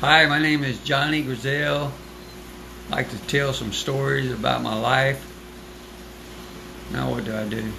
Hi, my name is Johnny Grizel. I like to tell some stories about my life. Now what do I do?